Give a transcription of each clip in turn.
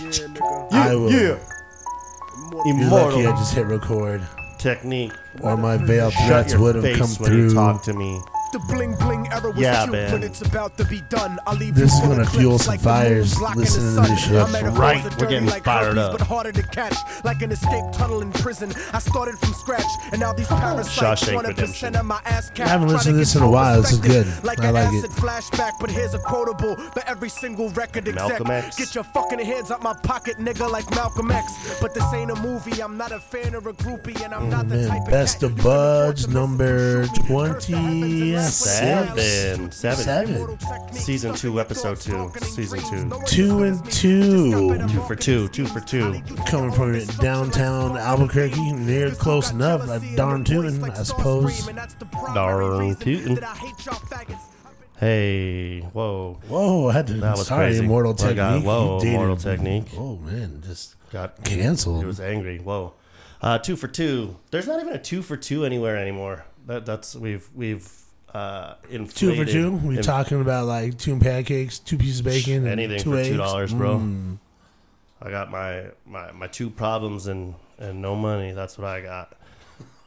Yeah, nigga. I will. Yeah. You're lucky I just hit record, technique. or my veiled Shut threats would have come through. talk to me. The bling bling era was Yeah, cute, man. but it's about to be done. I'll leave This you is gonna fuel some like fires blocking listening to this shit. That's right. We're getting like fired herpes, up. but harder to catch, like an escape tunnel in prison. I started from scratch, and now these parasites Shawshank want a Redemption. percent of my ass cap. I haven't listened to this in a while. This is good. Like I an like it. flashback, but here's a quotable for every single record exec. Malcolm X. Get your fucking hands out my pocket, nigga, like Malcolm X. But this ain't a movie. I'm not a fan or a groupie, and I'm oh, not the Man, type of best of you can afford buds to miss. number Shoot me, curse that twenty happens in Seven. Seven. Seven. Season two, episode two. Season two. Two and two. Two for two. Two for two. Coming from downtown Albuquerque, near close enough, like darn tootin', I suppose. Darn tootin'. Hey. Whoa. Whoa, I had to. That was sorry, crazy. Immortal I Technique. got- whoa, you dated- Immortal Technique. Oh man, just Got canceled. He was angry. Whoa. Uh, two for two. There's not even a two for two anywhere anymore. That that's we've we've uh Two for two. We in- talking about like two pancakes, two pieces of bacon, and anything two for eggs. two dollars, bro. Mm. I got my, my my two problems and and no money. That's what I got.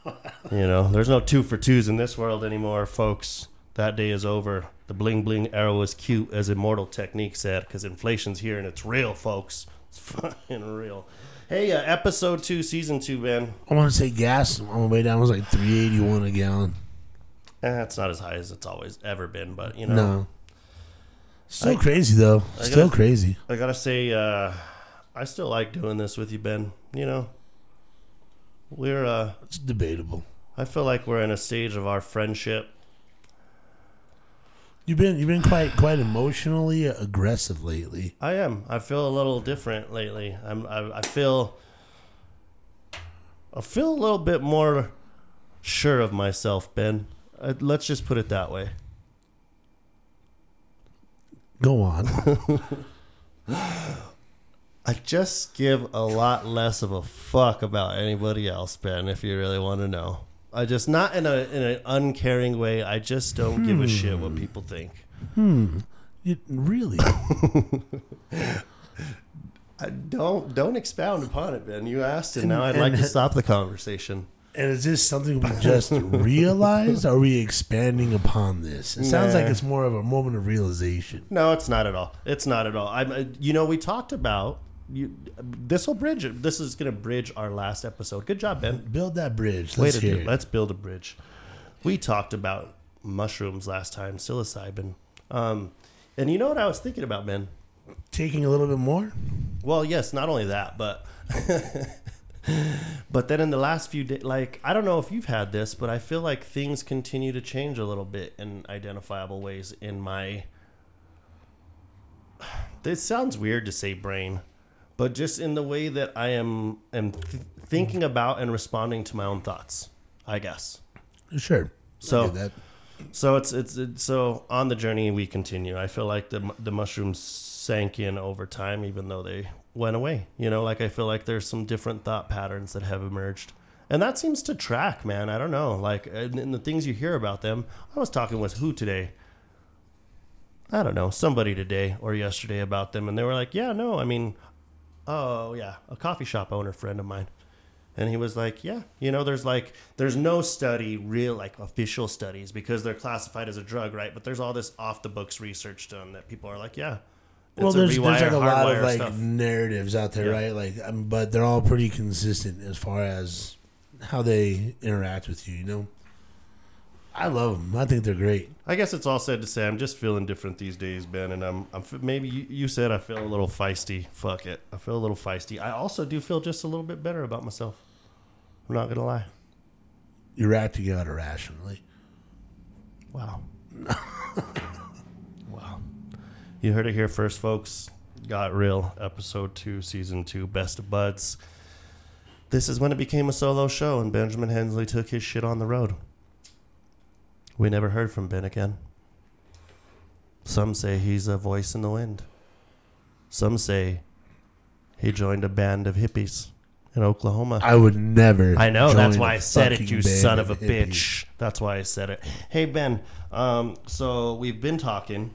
you know, there's no two for twos in this world anymore, folks. That day is over. The bling bling arrow is cute, as Immortal Technique said, because inflation's here and it's real, folks. It's fucking real. Hey, uh, episode two, season two, man. I want to say gas on the way down was like three eighty one a gallon. Eh, it's not as high as it's always ever been, but you know, No, still I- crazy though. I Still gotta- crazy. I gotta say, uh, I still like doing this with you, Ben. You know, we're uh, It's debatable. I feel like we're in a stage of our friendship. You've been you've been quite quite emotionally aggressive lately. I am. I feel a little different lately. I'm. I, I feel. I feel a little bit more sure of myself, Ben. Uh, let's just put it that way. Go on. I just give a lot less of a fuck about anybody else, Ben. If you really want to know, I just not in a in an uncaring way. I just don't give a shit what people think. You, really? I don't don't expound upon it, Ben. You asked, and, And- now I'd and- like to stop the conversation. And is this something we just realized? Are we expanding upon this? It sounds Nah. like it's more of a moment of realization. No, it's not at all. It's not at all. I'm. uh, You know, we talked about you. This will bridge. it. This is going to bridge our last episode. Good job, Ben. Build that bridge. Way Let's to do. hear it. Let's build a bridge. We talked about mushrooms last time, psilocybin. Um, and you know what I was thinking about, Ben? Taking a little bit more. Well, yes, not only that, but but then in the last few days, like I don't know if you've had this, but I feel like things continue to change a little bit in identifiable ways in my. This sounds weird to say brain, but just in the way that I am am th- thinking about and responding to my own thoughts, I guess. Sure. So-. So it's, it's it's so on the journey we continue. I feel like the the mushrooms sank in over time, even though they went away. You know, like I feel like there's some different thought patterns that have emerged, and that seems to track, man. I don't know, like in, the things you hear about them. I was talking with who today. I don't know somebody today or yesterday about them, and they were like, "Yeah, no, I mean, oh yeah, a coffee shop owner friend of mine." And he was like, "Yeah, you know, there's like, there's no study, real like official studies, because they're classified as a drug, right? But there's all this off the books research done that people are like, yeah, Well, there's, there's like a lot of like stuff. narratives out there, Yeah. right? Like, um, but they're all pretty consistent as far as how they interact with you. You know, I love them. I think they're great. I guess it's all said to say, I'm just feeling different these days, Ben, and I'm, I'm maybe you, you said I feel a little feisty. Fuck it, I feel a little feisty. I also do feel just a little bit better about myself. I'm not gonna lie. You're acting out irrationally. Wow. You heard it here first, folks. Got Real, episode two, season two, Best of Buds. This is when it became a solo show and Benjamin Hensley took his shit on the road. We never heard from Ben again. Some say he's a voice in the wind. Some say he joined a band of hippies in Oklahoma. I would never. I know. That's why I said it, you son of a hippies. bitch. That's why I said it. Hey Ben, um, so we've been talking.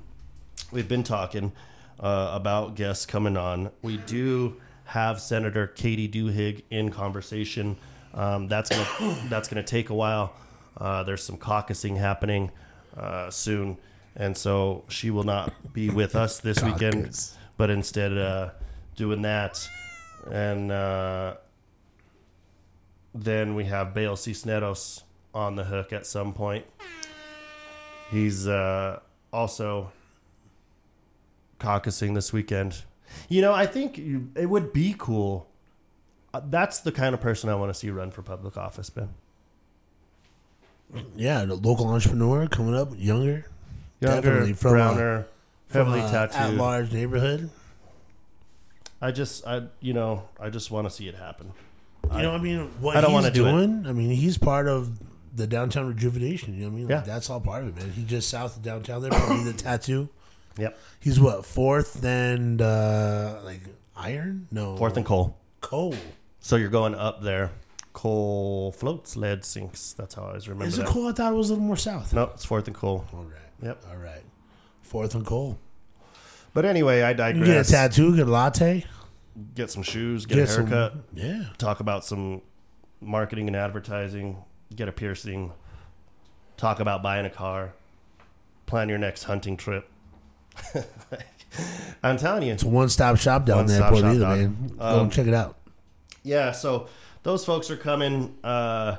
We've been talking. uh, about guests coming on. We do have Senator Katy Duhigg in conversation. Um, that's gonna that's gonna take a while. Uh, there's some caucusing happening uh, soon, and so she will not be with us this weekend, Caucus. but instead uh, doing that, and uh, then we have Bale Cisneros on the hook at some point. He's uh, also caucusing this weekend. You know, I think you, it would be cool. Uh, that's the kind of person I want to see run for public office, Ben. Yeah, the local entrepreneur coming up, younger, Younger, Definitely from a- browner, from heavily a tattooed. at large neighborhood. I just, I, you know, I just want to see it happen. You know, I mean, what I don't he's wanna do it. doing. I mean, he's part of the downtown rejuvenation. You know what I mean? Like, Yeah. that's all part of it, man. He's just south of downtown there, probably the tattoo. Yep. He's what fourth and uh like iron? No, Fourth and coal. coal. So you're going up there. Coal floats, lead sinks. That's how I always remember Is it that. coal? I thought it was a little more south. No, it's fourth and coal. All right. Yep. All right. Fourth and coal. But anyway, I You get a tattoo, get a latte, Get some shoes, get, get a some. haircut, Yeah. talk about some marketing and advertising, get a piercing, talk about buying a car, plan your next hunting trip. I'm telling you. It's a one-stop shop down there, One-stop Port shop, Vila, man. Go Um, and check it out. Yeah, so those folks are coming. Uh,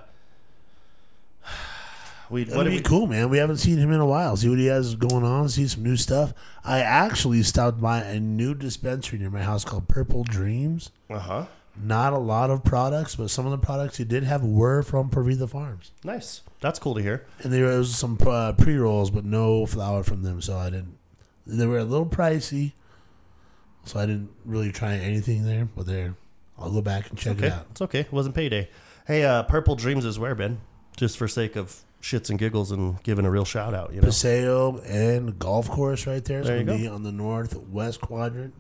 we That'd be we, cool, man. We haven't seen him in a while. See what he has going on. See some new stuff. I actually stopped by a new dispensary near my house called Purple Dreams. Uh huh. Not a lot of products, but some of the products he did have were from Por Vida Farms, Nice. That's cool to hear. and there was some uh, pre rolls, but no flour from them. So I didn't. They were a little pricey, so I didn't really try anything there. But there, I'll go back and check Okay, it out. it's okay. It wasn't payday. Hey, uh, Purple Dreams is where, Ben? Just for sake of shits and giggles and giving a real shout out, you know. Paseo and golf course right there. It's There gonna go. be on the northwest quadrant.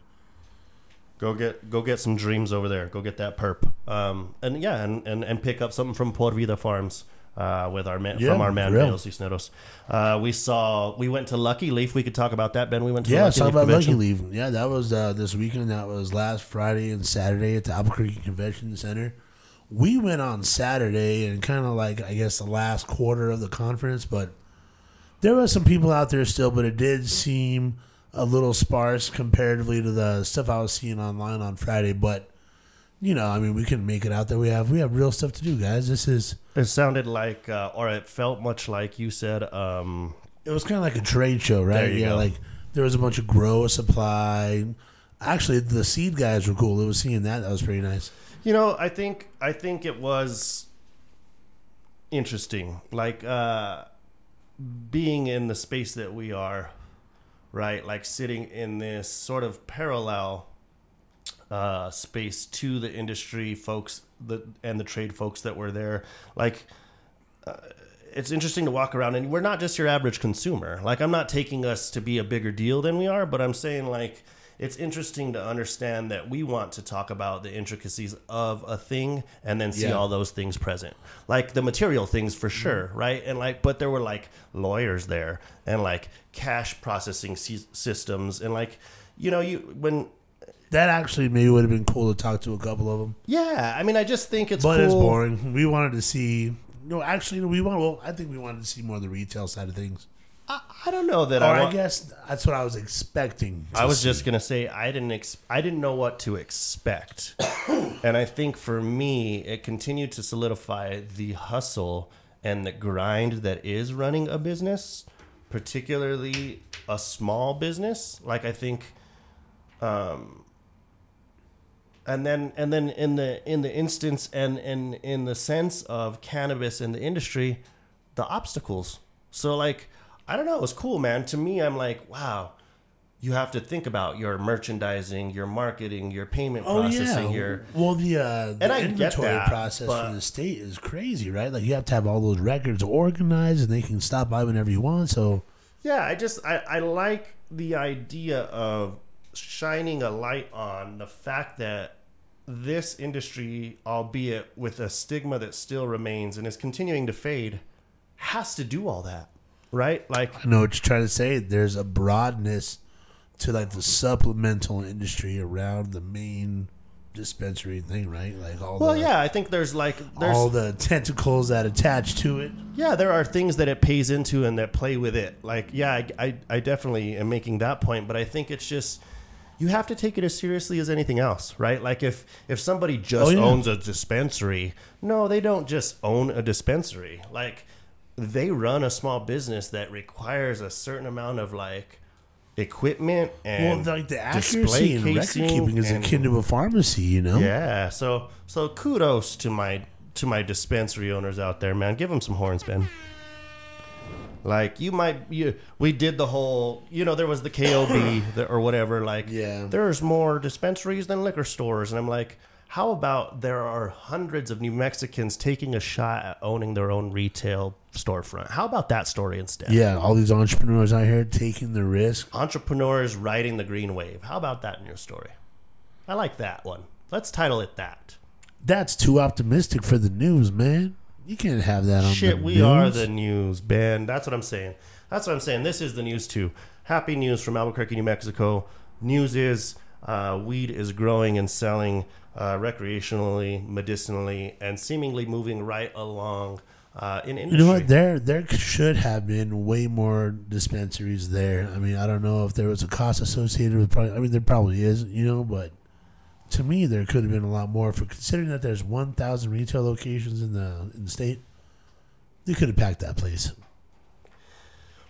Go get go get some dreams over there. Go get that perp. Um, and yeah, and, and, and pick up something from Por Vida Farms. Uh, with our man Yeah, from our man real. Cisneros. Uh, we saw we went to Lucky Leaf. We could talk about that, Ben. We went to Yeah, Lucky talk Leaf about Lucky convention. Leave. Yeah, that was uh, this weekend. That was last Friday and Saturday at the Albuquerque Convention Center. We went on Saturday and kind of like I guess the last quarter of the conference, but there was some people out there still, but it did seem a little sparse comparatively to the stuff I was seeing online on Friday. But you know, I mean, we can make it out there. We have we have real stuff to do, guys. This is It sounded like, uh, or it felt much like you said. Um, it was kind of like a trade show, right? Yeah, go. like there was a bunch of grow supply. Actually, the seed guys were cool. It was seeing that. That was pretty nice. You know, I think I think it was interesting. Like uh being in the space that we are, right? Like sitting in this sort of parallel uh space to the industry folks the and the trade folks that were there. Like uh, it's interesting to walk around and we're not just your average consumer. Like I'm not taking us to be a bigger deal than we are, but I'm saying like it's interesting to understand that we want to talk about the intricacies of a thing and then see Yeah. all those things present. Like the material things for sure, right? And like but there were like lawyers there and like cash processing systems and like you know you when That actually maybe would have been cool to talk to a couple of them, yeah, I mean I just think it's but cool. it's boring. We wanted to see. No, actually, we want. Well, I think we wanted to see more of the retail side of things. I, I don't know that Or I, I, guess that's what I was expecting. I was see. just gonna say I didn't ex- I didn't know what to expect, and I think for me it continued to solidify the hustle and the grind that is running a business, particularly a small business. Like I think, um, and then and then in the in the instance and and in the sense of cannabis in the industry, the obstacles. So like I don't know, it was cool, man. To me, I'm like, wow. You have to think about your merchandising, your marketing, your payment Oh processing, yeah. your well, the uh, the And I get inventory that, process but- for the state is crazy, right? Like you have to have all those records organized, and they can stop by whenever you want. So Yeah, I just I, I like the idea of shining a light on the fact that this industry, albeit with a stigma that still remains and is continuing to fade, has to do all that. Right? Like I know what you're trying to say. There's a broadness to like the supplemental industry around the main dispensary thing, right? Like all Well, the, yeah, I think there's like there's all the tentacles that attach to it. yeah, there are things that it pays into and that play with it. Like, yeah, I, I, I definitely am making that point, but I think it's just you have to take it as seriously as anything else, right? Like if if somebody just Oh, yeah. owns a dispensary, no, they don't just own a dispensary. Like they run a small business that requires a certain amount of like equipment and well, like the display accuracy and record keeping is and- akin to a pharmacy, you know. yeah, so so kudos to my to my dispensary owners out there, man. Give them some horns, Ben. Like you might, you we did the whole, you know, there was the KOB the, or whatever. Like, Yeah. there's more dispensaries than liquor stores, and I'm like, how about there are hundreds of New Mexicans taking a shot at owning their own retail storefront? How about that story instead? Yeah, all these entrepreneurs out here taking the risk. Entrepreneurs riding the green wave. How about that in your story? I like that one. Let's title it that. That's too optimistic for the news, man. You can't have that on Shit, we news. are the news, Ben. That's what I'm saying. That's what I'm saying. This is the news too. Happy news from Albuquerque, New Mexico. News is uh, weed is growing and selling uh, recreationally, medicinally, and seemingly moving right along uh, in industry. You know what? There, there should have been way more dispensaries there. I mean, I don't know if there was a cost associated with. Probably, I mean, there probably is, you know, but to me, there could have been a lot more. For considering that there's 1,000 retail locations in the in the state, they could have packed that place.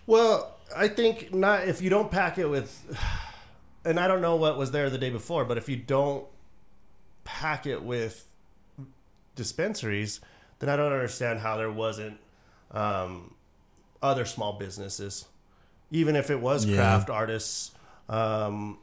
Well, I think not if you don't pack it with, and I don't know what was there the day before, but if you don't pack it with dispensaries, then I don't understand how there wasn't um, other small businesses, even if it was Yeah. craft artists, um,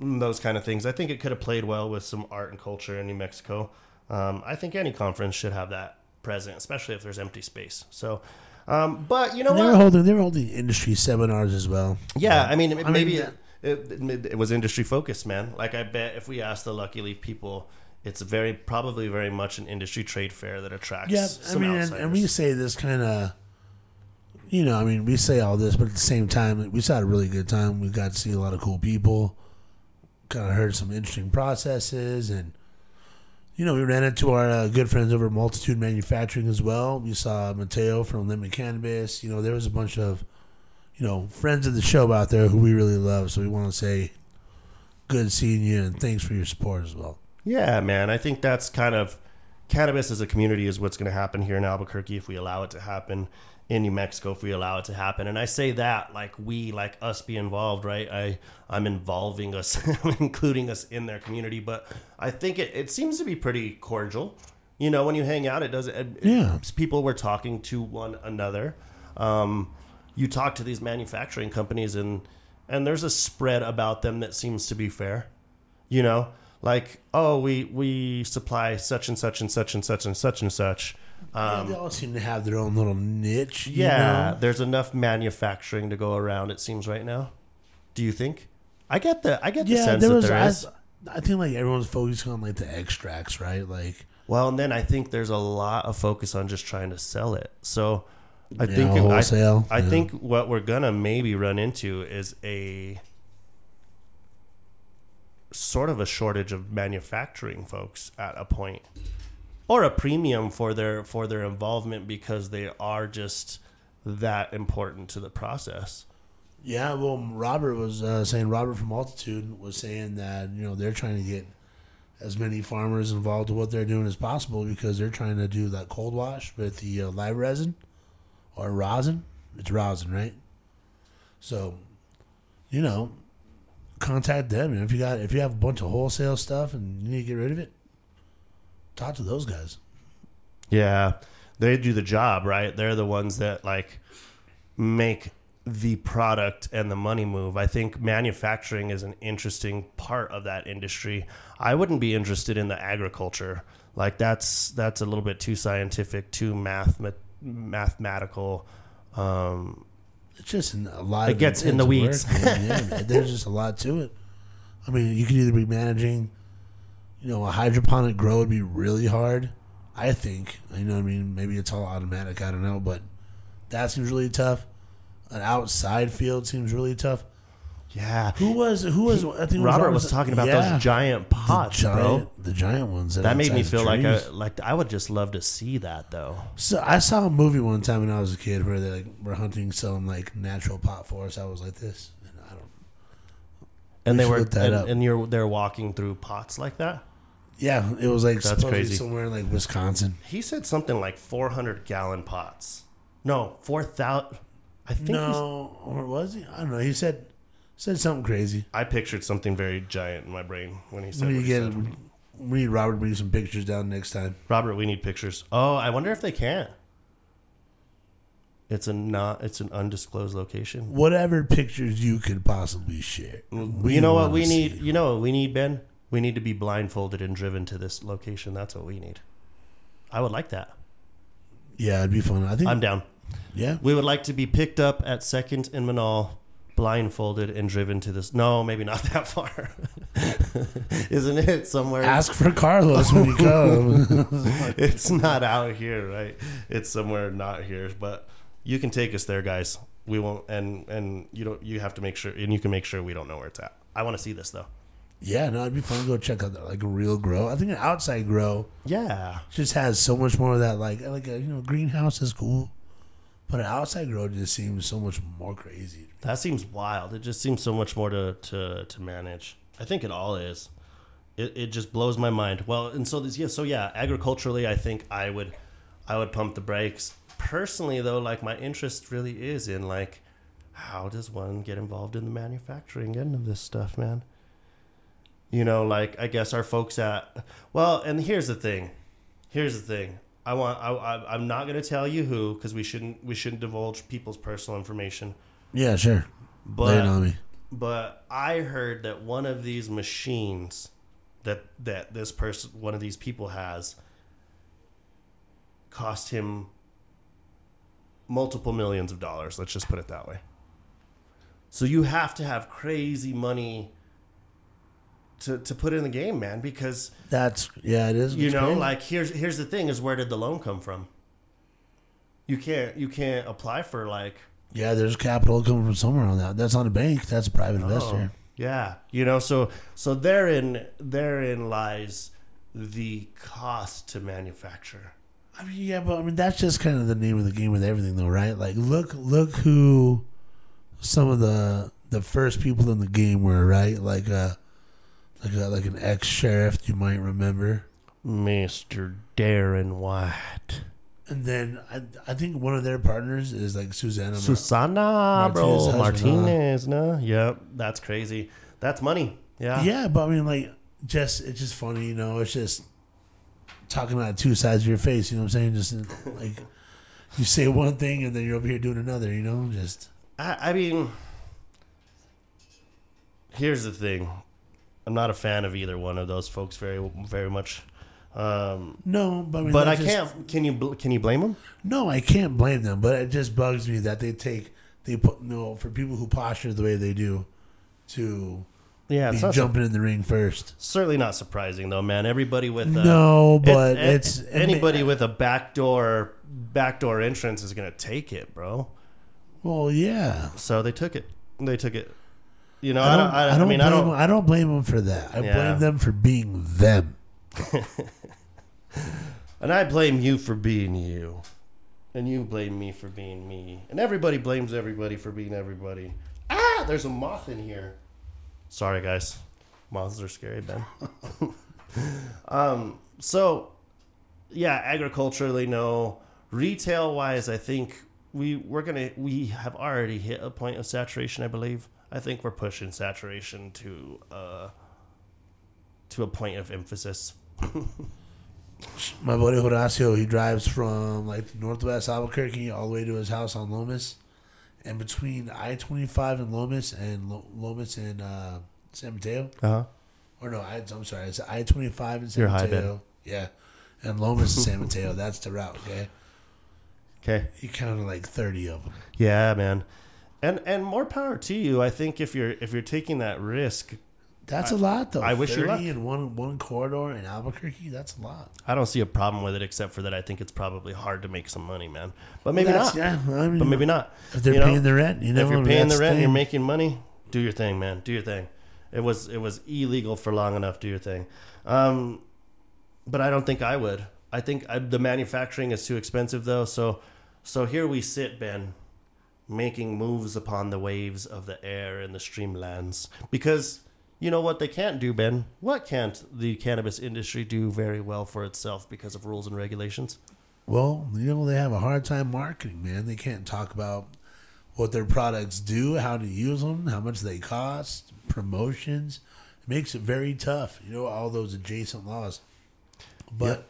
those kind of things. I think it could have played well with some art and culture in New Mexico. Um, I think any conference should have that present, especially if there's empty space. So. Um, but you know And they what? were holding, they were holding industry seminars as well. Yeah, I mean, I maybe yeah. it, it, it was industry focused, man. Like I bet if we ask the Lucky Leaf people, it's very probably very much an industry trade fair that attracts. Yeah, I mean, and, and we say this kind of, you know, I mean, we say all this, but at the same time, we just had a really good time. We got to see a lot of cool people, kind of heard some interesting processes, and you know, we ran into our uh, good friends over at Multitude Manufacturing as well. We saw Mateo from Lemon Cannabis. You know, there was a bunch of, you know, friends of the show out there who we really love. So we want to say, good seeing you, and thanks for your support as well. Yeah, man. I think that's kind of cannabis as a community is what's going to happen here in Albuquerque if we allow it to happen in New Mexico if we allow it to happen. And I say that like we, like us, be involved, right? I I'm involving us, including us in their community, but I think it, it seems to be pretty cordial. You know, when you hang out, it does. It, Yeah. people were talking to one another. Um, you talk to these manufacturing companies, and and there's a spread about them that seems to be fair. You know, like oh, we we supply such and such and such and such and such and such. Um, they all seem to have their own little niche. you yeah, know? there's enough manufacturing to go around. It seems right now. Do you think? I get the I get the yeah. sense There that was. there I, is. I think like everyone's focusing on like the extracts, right? Like Well, and then I think there's a lot of focus on just trying to sell it. So I Yeah, think wholesale, I, I yeah. think what we're gonna maybe run into is a sort of a shortage of manufacturing folks at a point, or a premium for their for their involvement because they are just that important to the process. Yeah, well, Robert was uh, saying Robert from Altitude was saying that you know they're trying to get as many farmers involved with what they're doing as possible because they're trying to do that cold wash with the uh, live resin or rosin. It's rosin, right? So, you know, contact them, and if you got if you have a bunch of wholesale stuff and you need to get rid of it, talk to those guys. Yeah, they do the job, right? They're the ones that like make the product and the money move. I think manufacturing is an interesting part of that industry. I wouldn't be interested in the agriculture. Like that's that's a little bit too scientific, too math mathematical. Um, It's just a lot. It gets in the weeds. Yeah, there's just a lot to it. I mean, you could either be managing, you know, a hydroponic grow would be really hard. I think. You know, I mean, maybe it's all automatic. I don't know, but that seems really tough. An outside field seems really tough. Yeah. Who was who was? I think Robert Robert was talking about yeah, those giant the pots, bro. the giant ones. That made me feel like I like I would just love to see that though. So I saw a movie one time when I was a kid where they like were hunting some like natural pot forest. I was like this. And I don't. And We they were that and, up. and you're they're walking through pots like that. Yeah, it was like That's supposedly crazy. somewhere in like Wisconsin. He said something like 400 gallon pots. No, 4,000. I think No, or was he? I don't know. He said said something crazy. I pictured something very giant in my brain when he said. When What you he get said. we need Robert to bring some pictures down next time. Robert, we need pictures. Oh, I wonder if they can. It's a not. It's an undisclosed location. Whatever pictures you could possibly share. you know what wanna we see. need? You know what we need, Ben? We need to be blindfolded and driven to this location. That's what we need. I would like that. Yeah, it'd be fun. I think. I'm down. yeah, We would like to be picked up at Second and Menaul, blindfolded and driven to this. No, maybe not that far. Isn't it somewhere? ask for Carlos when you come. it's not out here, right? It's somewhere not here, but you can take us there, guys. We won't, and and you don't. You have to make sure, and you can make sure we don't know where it's at. I want to see this though. Yeah, no, it'd be fun to go check out that, like a real grow. I think an outside grow Yeah, just has so much more of that. Like like a you know greenhouse is cool, but an outside grow just seems so much more crazy. that seems wild. It just seems so much more to to to manage. I think it all is. It, it just blows my mind. Well, and so this yeah, so yeah, agriculturally, I think I would I would pump the brakes. Personally, though, like my interest really is in like how does one get involved in the manufacturing end of this stuff, man? You know, like I guess our folks at well, and here's the thing. Here's the thing. I want I, I I'm not gonna tell you who because we shouldn't we shouldn't divulge people's personal information. Yeah, sure. But on me. but I heard that one of these machines that that this person one of these people has cost him multiple millions of dollars, let's just put it that way. So you have to have crazy money to to put in the game, man, because That's yeah, it is. you know, crazy. like here's here's the thing is where did the loan come from? You can't you can't apply for like yeah, there's capital coming from somewhere on that. That's not a bank. That's a private investor. Oh, yeah, you know, so so therein therein lies the cost to manufacture. I mean, yeah, but I mean that's just kind of the name of the game with everything, though, right? Like, look, look who some of the the first people in the game were, right? Like a like a, like an ex sheriff you might remember, Mr. Darren White. and then I I think one of their partners is like Susana. Mar- Susana, bro. Martinez Martinez, no? Yep, that's crazy. That's money. Yeah. yeah, but I mean, like, just it's just funny, you know. It's just talking out two sides of your face. You know what I'm saying? Just like you say one thing and then you're over here doing another. You know, just I, I mean, here's the thing. I'm not a fan of either one of those folks very, very much. Um, no. But I mean, but I just- can't. Can you? bl- Can you blame them? No, I can't blame them, but it just bugs me that they take they put you no for people who posture the way they do to Yeah, be jumping in the ring first. certainly not surprising though, man. Everybody with a, no, but it- it's anybody with a backdoor backdoor entrance is gonna take it, bro. Well, yeah. So they took it. They took it. You know, I don't. I, don't mean, blame I don't. Them, I don't blame them for that. I Yeah. blame them for being them. And I blame you for being you. And you blame me for being me. And everybody blames everybody for being everybody. Ah, there's a moth in here. Sorry, guys. Moths are scary, Ben. um, so, yeah, agriculturally, no. Retail wise, I think we we're gonna we have already hit a point of saturation. I believe. I think we're pushing saturation to uh, to a point of emphasis. My buddy Horacio, he drives from like northwest Albuquerque all the way to his house on Lomas, and between I twenty five and Lomas and Lo- Lomas and uh, San Mateo, Uh huh. or no, I, I'm sorry, it's I twenty five and San You're Mateo. yeah, and Lomas and San Mateo. That's the route. Okay, Okay. you counted like thirty of them. Yeah, man. And and more power to you. I think if you're if you're taking that risk, That's a lot though. I wish you 30 luck. in one one corridor in Albuquerque. That's a lot. I don't see a problem with it except for that I think it's probably hard to make some money, man. But maybe That's- not. Yeah, I mean, But maybe not. if they're You know, paying the rent, you if never you're paying the rent, and you're making money. Do your thing, man. Do your thing. It was it was illegal for long enough. Do your thing. Um, but I don't think I would. I think I, the manufacturing is too expensive though. So so here we sit, Ben, making moves upon the waves of the air and the streamlands because you know what they can't do, Ben? What can't the cannabis industry do very well for itself because of rules and regulations? Well, you know, they have a hard time marketing, man. They can't talk about what their products do, how to use them, how much they cost, promotions. It makes it very tough, you know, all those adjacent laws. But Yep.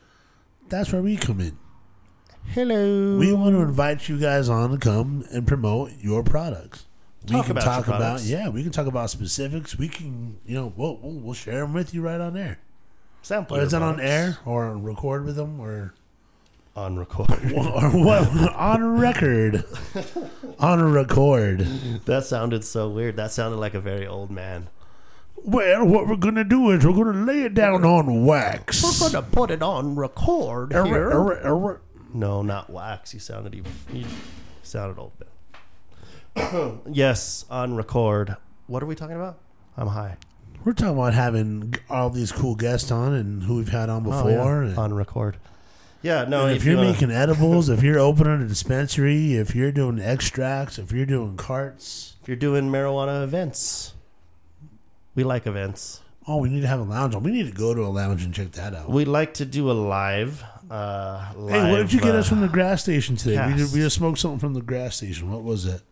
that's where we come in. Hello. We want to invite you guys on to come and promote your products. we can about talk your about products. yeah, we can talk about specifics. We can, you know, we'll we'll, we'll share them with you right on air. Sample Or is that on air or record with them or On record. or what on record on a record that sounded so weird. That sounded like a very old man. well what we're gonna do is we're gonna lay it down on wax We're gonna put it on record Er, er, er, er. No, not wax. You sounded even. You sounded old. Ben. yes, on record. What are we talking about? I'm high. we're talking about having all these cool guests on and who we've had on Oh, before yeah. and, on record. Yeah, no. and if, you're you wanna- making edibles if you're opening a dispensary if you're doing extracts if you're doing carts if you're doing marijuana events, we like events. Oh we need to have a lounge on we need to go to a lounge and check that out We like to do a live. Uh, hey what did you get live, us from the grass station today we, did, we just smoked something from the grass station what was it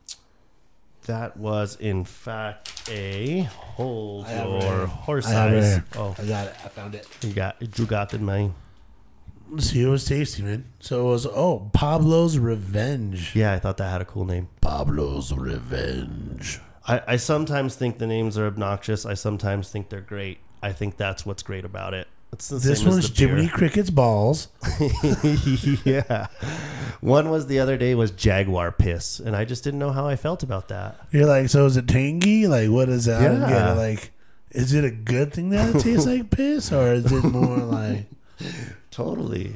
That was in fact a hold your horse I have it eyes. Oh, I got it I found it you got it. you got it. Let's see, it was tasty, man. So it was oh Pablo's Revenge. Yeah, I thought that had a cool name. Pablo's Revenge. I, I sometimes think the names are obnoxious. I sometimes think they're great. I think that's what's great about it. It's the This same as one's the beer. Jiminy Cricket's balls. yeah. One was the other day was Jaguar piss, and I just didn't know how I felt about that. You're like, so is it tangy? Like, what is that? Yeah. it. Like, is it a good thing that it tastes like piss, or is it more like? Totally.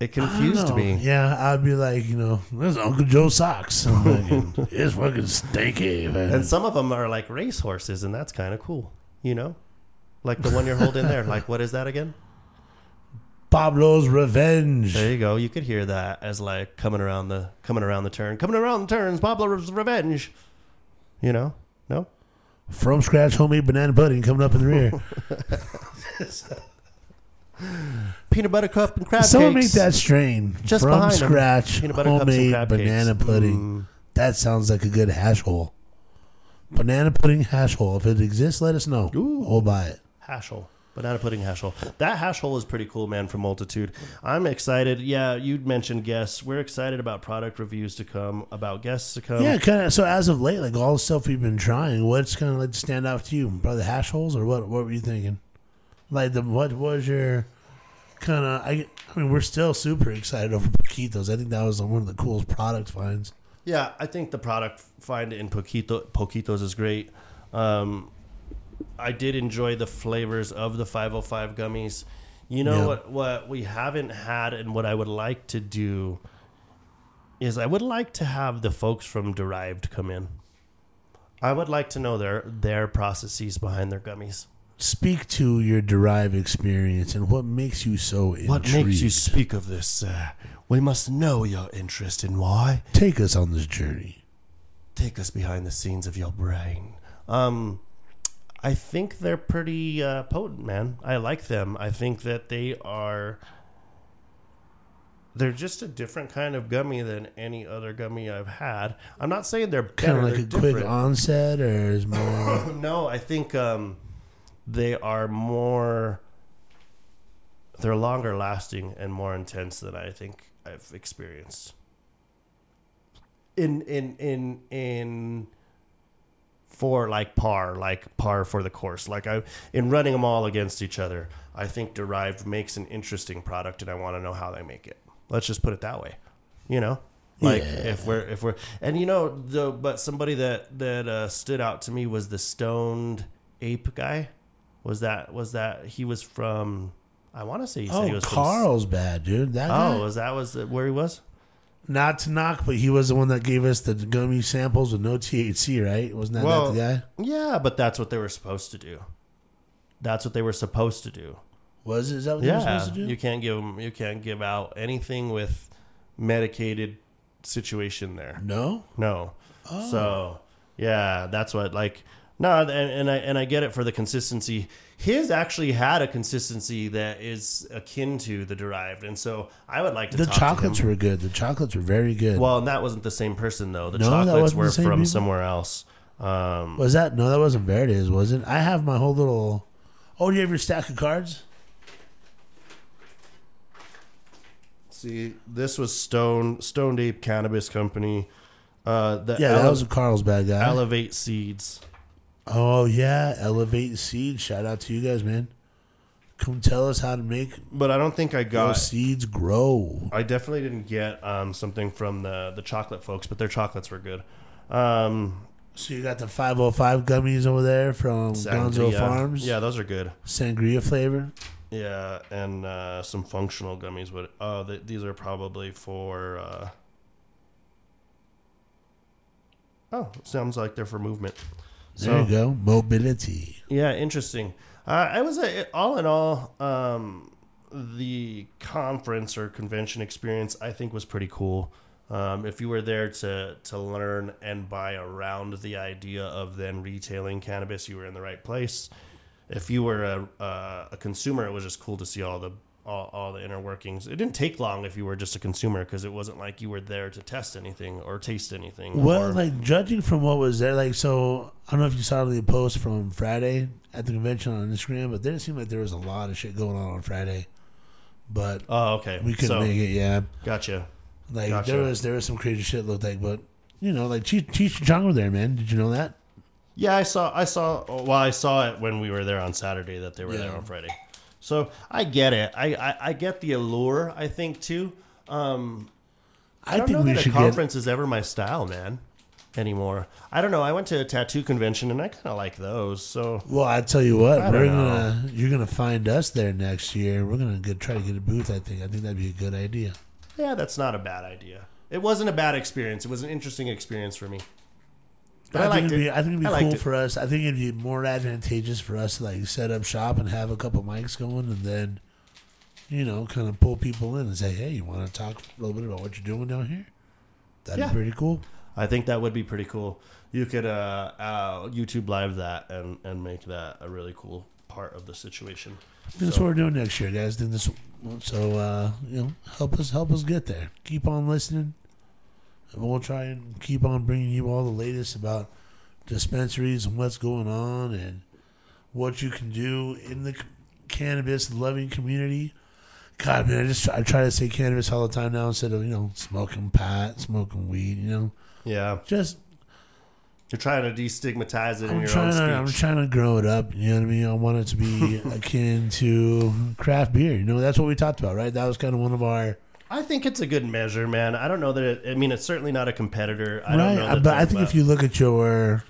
It confused me. Oh, yeah, I'd be like, you know, this Uncle Joe socks. I'm thinking, it's fucking stinky, man. And some of them are like race horses, and that's kind of cool. You know, like the one you're holding there. Like, what is that again? Pablo's Revenge. There you go. You could hear that as like coming around the coming around the turn, coming around the turns. Pablo's revenge. You know? No. From scratch homemade banana pudding coming up in the rear. Peanut butter cup and crab Someone cakes. make that strain. Just From behind 'em. scratch Peanut butter cups and homemade crab banana cakes. pudding. That sounds like a good hash hole. Banana pudding hash hole. If it exists, let us know. Ooh. We'll buy it. hash hole. Banana pudding hash hole. That hash hole is pretty cool, man, from Multitude. I'm excited. Yeah, you mentioned guests. We're excited about product reviews to come, about guests to come. yeah, kind of. So as of late, like all the stuff we've been trying, what's kind of like to stand out to you? Probably the hash holes, or what? What were you thinking? Like the what was your kind of? I, I mean, we're still super excited over Paquitos. I think that was one of the coolest product finds. Yeah, I think the product find in Poquito, Poquitos is great. Um, I did enjoy the flavors of the 505 gummies. You know Yeah. what? What we haven't had, and what I would like to do is, I would like to have the folks from Derived come in. I would like to know their their processes behind their gummies. Speak to your derived experience and what makes you so intrigued. What makes you speak of this, sir? We must know your interest and why. Take us on this journey. take us behind the scenes of your brain. Um, I think they're pretty uh, potent, man. I like them. I think that they are. They're just a different kind of gummy than any other gummy I've had. I'm not saying they're Kind of like a they're quick different. onset, or is more. No, I think um, they are more. They're longer lasting and more intense than I think I've experienced. In in in in for like par, like par for the course. Like I in running them all against each other, I think Derived makes an interesting product, and I want to know how they make it. Let's just put it that way. You know, like Yeah. if we're if we're and you know the but somebody that that uh, stood out to me was the stoned ape guy. Was that was that he was from? I want to say he said oh, he Oh, was Carl's bad, dude. That oh, guy? was that was the, where he was? not to knock, but he was the one that gave us the gummy samples with no THC, right? Wasn't that, Well, that the guy? Yeah, but that's what they were supposed to do. That's what they were supposed to do. Was it? Is that what they were Yeah, supposed to do? you can't give them. you can't give out anything with medicated situation there. no. No. Oh. So yeah, that's what like no, and, and I and I get it for the consistency. His actually had a consistency that is akin to the derived, and so I would like to The talk to chocolates him. were good. The chocolates were very good. Well, and that wasn't the same person though. The No, chocolates were the from people? somewhere else. Um, was that? No, that wasn't Verdes, was it? I have my whole little. Oh, do you have your stack of cards? see, this was Stone Stoned Ape Cannabis Company. Uh, the Yeah, that was a Carlsbad guy. Elevate Seeds. Oh yeah, Elevate Seed. Shout out to you guys, man. Come tell us how to make But I don't think I those got. seeds grow. I definitely didn't get um, something from the the chocolate folks, but their chocolates were good. Um, So you got the 505 gummies over there from Gonzo sangria. Farms. Yeah, those are good. Sangria flavor. Yeah, and uh, some functional gummies. Would oh, th- these are probably for. Uh, oh, sounds like they're for movement. There you go. Mobility. Yeah, interesting. Uh, I was uh, all in all, um, the conference or convention experience I think was pretty cool. Um, if you were there to to learn and buy around the idea of then retailing cannabis, you were in the right place. If you were a uh, a consumer, it was just cool to see all the all, all the inner workings. It didn't take long if you were just a consumer because it wasn't like you were there to test anything or taste anything. Well, or- like judging from what was there, like so, I don't know if you saw the post from Friday at the convention on Instagram, but there seem like there was a lot of shit going on on Friday. But oh, okay, we couldn't so, make it. Yeah, Gotcha. like Gotcha. there was there was some crazy shit looked like, but you know, like Cheech Cheech and Chong were there, man. Did you know that? Yeah, I saw. I saw. Well, I saw it when we were there on Saturday that they were there on Friday. So I get it. I, I, I get the allure. I think too. Um, I, I, don't think know we that a should conference is ever my style, man. Anymore. I don't know. I went to a tattoo convention and I kind of like those. So Well, I tell you what, I we're don't know. gonna you're gonna find us there next year. We're gonna get, try to get a booth. I think. I think that'd be a good idea. yeah, that's not a bad idea. It wasn't a bad experience. It was an interesting experience for me. But I, I, think it'd it. be, I think it'd be cool it. for us. I think it'd be more advantageous for us to like set up shop and have a couple mics going, and then, you know, kind of pull people in and say, "Hey, you want to talk a little bit about what you're doing down here?" That'd Yeah. be pretty cool. I think that would be pretty cool. You could uh, uh, YouTube live that and, and make that a really cool part of the situation. I that's So- what we're doing next year, guys. Then this, so uh, you know, help us help us get there. Keep on listening, and we'll try and keep on bringing you all the latest about dispensaries and what's going on and what you can do in the cannabis loving community. God, man, I just I try to say cannabis all the time now instead of you know smoking pot, smoking weed. You know, Yeah, just you're trying to destigmatize it in I'm your trying own to I'm trying to grow it up. You know what I mean? I want it to be akin to craft beer. You know, that's what we talked about, right? That was kind of one of our I think it's a good measure, man. I don't know that. It, I mean, it's certainly not a competitor. I don't right. know uh, that But I think if you look at your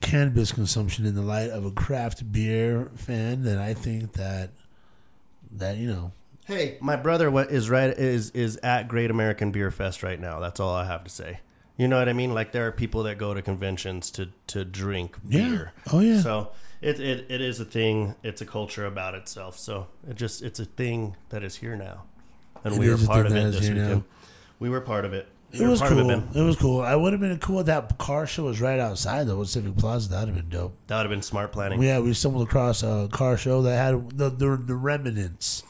cannabis consumption in the light of a craft beer fan, then I think that that you know hey, my brother is right is is at Great American Beer Fest right now. That's all I have to say. You know what I mean? Like there are people that go to conventions to to drink yeah. beer. Oh yeah. So it, it it is a thing. It's a culture about itself. So it just it's a thing that is here now, and It we were part of it this here now. We were part of it. We it was cool. It, it, was cool. I would have been cool if that car show was right outside though. Civic Plaza, that'd have been dope. That would have been smart planning. Yeah, we stumbled across a car show that had the the, the remnants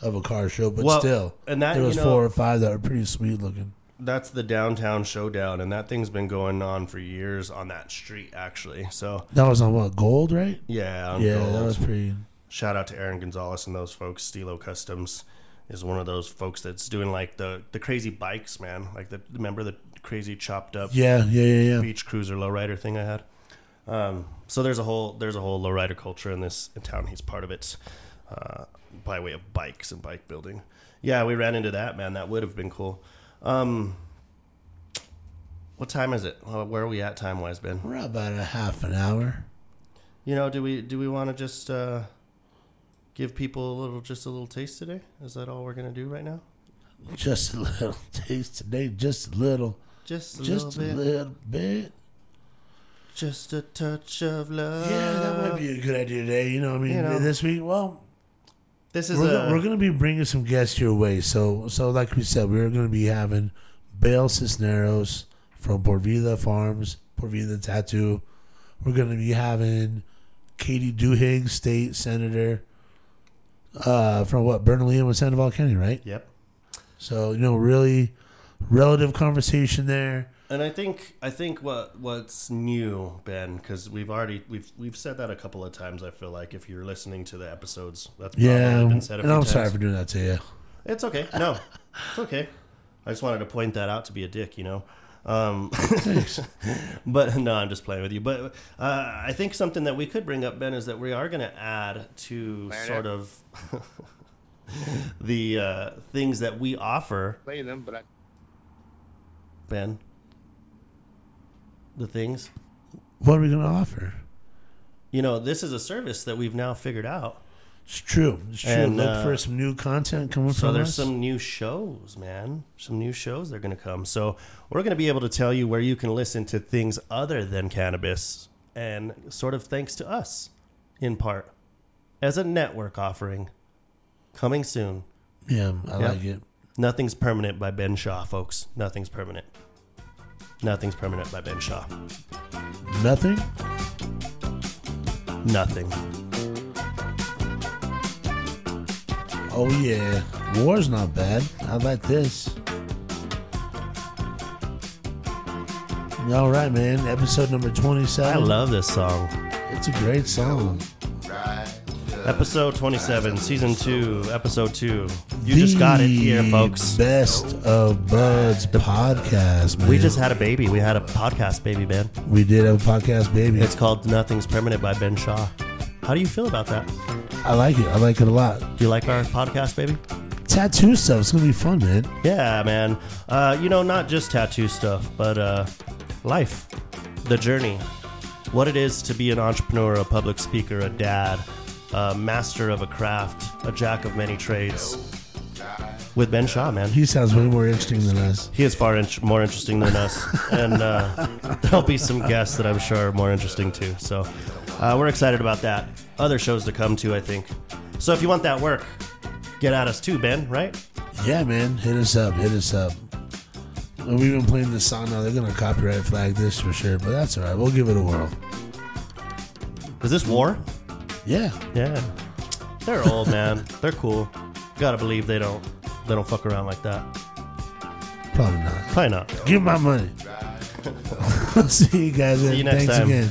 of a car show, but Well, still, and that, there was you know- four or five that were pretty sweet looking. That's the downtown showdown, and that thing's been going on for years on that street, actually. So That was on what gold, right? yeah, on yeah, Gold. that was pretty. shout out to Aaron Gonzalez and those folks. Stilo Customs is one of those folks that's doing like the the crazy bikes, man. Like the remember the crazy chopped up Yeah, yeah, yeah, yeah. beach cruiser lowrider thing I had. Um, so there's a whole there's a whole lowrider culture in this town. He's part of it uh, by way of bikes and bike building. Yeah, we ran into that man. That would have been cool. Um, what time is it? Where are we at time wise, Ben? We're about a half an hour. You know, do we do we want to just uh, give people a little just a little taste today? Is that all we're gonna do right now? Just a little taste today, just a little, Just a just a little bit. little bit. Just a touch of love. Yeah, that might be a good idea today. You know, what I mean, You know. this week. Well, This is we're, a. we're gonna be bringing some guests your way. So, so like we said, we're gonna be having Bale Cisneros from Por Vida Farms, Por Vida Tattoo. We're gonna be having Katy Duhigg, state senator, uh, from what Bernalillo and Sandoval County, right? Yep. So you know, really relative conversation there. And I think I think what what's new, Ben, because we've already we've we've said that a couple of times. I feel like if you're listening to the episodes, that's probably Yeah, been said a and I'm times. sorry for doing that to you. It's okay. No, it's okay. I just wanted to point that out to be a dick, you know. Um, but no, I'm just playing with you. But uh, I think something that we could bring up, Ben, is that we are going to add to Planet. sort of the uh, things that we offer, play them, but I, Ben. The things. What are we gonna offer? You know, this is a service that we've now figured out. It's true. It's true. And, Look uh, for some new content coming So from us. So there's some new shows, man. Some new shows that are going to come. So we're going to be able to tell you where you can listen to things other than cannabis, and sort of thanks to us, in part, as a network offering, coming soon. yeah, I Yeah. like it. Nothing's permanent by Ben Shaw, folks. Nothing's permanent. Nothing's permanent by Ben Shaw. Nothing. Nothing. Oh yeah, war's not bad. I like this. All right, man. Episode number twenty-seven. I love this song. It's a great song. Episode 27, season 2, episode 2. You just got it here, The folks. Best of Budds podcast, man. We just had a baby. We had a podcast baby, man. we did have a podcast, baby. It's called Nothing's Permanent by Ben Shaw. How do you feel about that? I like it. I like it a lot. Do you like our podcast, baby? Tattoo stuff. It's gonna be fun, man. Yeah, man. Uh, you know, not just tattoo stuff, but uh, life, the journey, what it is to be an entrepreneur, a public speaker, a dad, a master of a craft, a jack of many trades. With Ben Shaw, man. He sounds way more interesting than us. He is far int- more interesting than us, and uh, there'll be some guests that I'm sure are more interesting too. So uh, we're excited about that. Other shows to come too, I think. So if you want that work, get at us too, Ben. Right? Yeah, man. Hit us up. Hit us up. We've been playing this song now. They're gonna copyright flag this for sure, but that's all right. We'll give it a whirl. Is this War? Yeah. Yeah, they're old, man. They're cool. Gotta believe they don't they don't fuck around like that. Probably not. Probably not. Give my money. See you guys. See you next Thanks time. again.